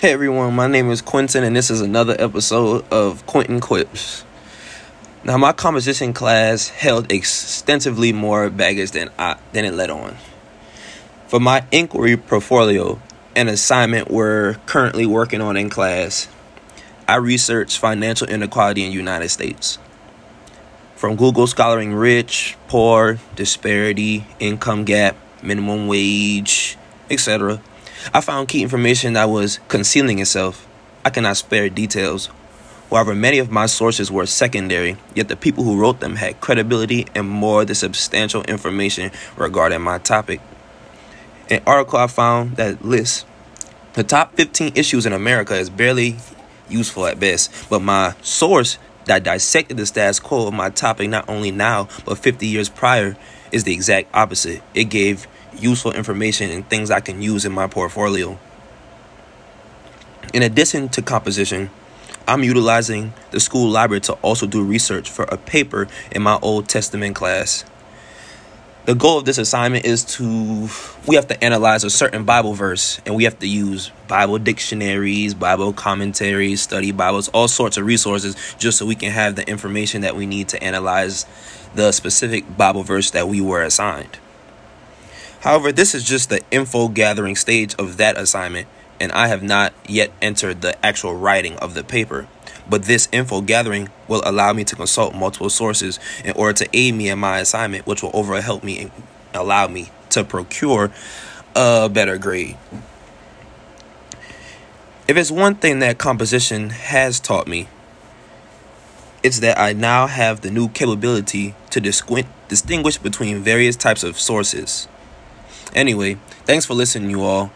Hey everyone, my name is Quentin, and this is another episode of Quentin Quips. Now, my composition class held extensively more baggage than I than it let on. For my inquiry portfolio, an assignment we're currently working on in class, I researched financial inequality in the United States. From Google scholaring rich, poor, disparity, income gap, minimum wage, etc I found key information that was concealing itself. I cannot spare details. However, many of my sources were secondary, yet the people who wrote them had credibility and more than substantial information regarding my topic. An article I found that lists the top 15 issues in America is barely useful at best, but my source that dissected the status quo of my topic not only now but 50 years prior is the exact opposite. It gave useful information and things I can use in my portfolio. In addition to composition, I'm utilizing the school library to also do research for a paper in my Old Testament class. The goal of this assignment is to we have to analyze a certain Bible verse and we have to use Bible dictionaries, Bible commentaries, study Bibles, all sorts of resources just so we can have the information that we need to analyze the specific Bible verse that we were assigned. However, this is just the info gathering stage of that assignment, and I have not yet entered the actual writing of the paper. But this info gathering will allow me to consult multiple sources in order to aid me in my assignment, which will overall help me and allow me to procure a better grade. If it's one thing that composition has taught me, it's that I now have the new capability to distinguish between various types of sources. Anyway, thanks for listening, you all.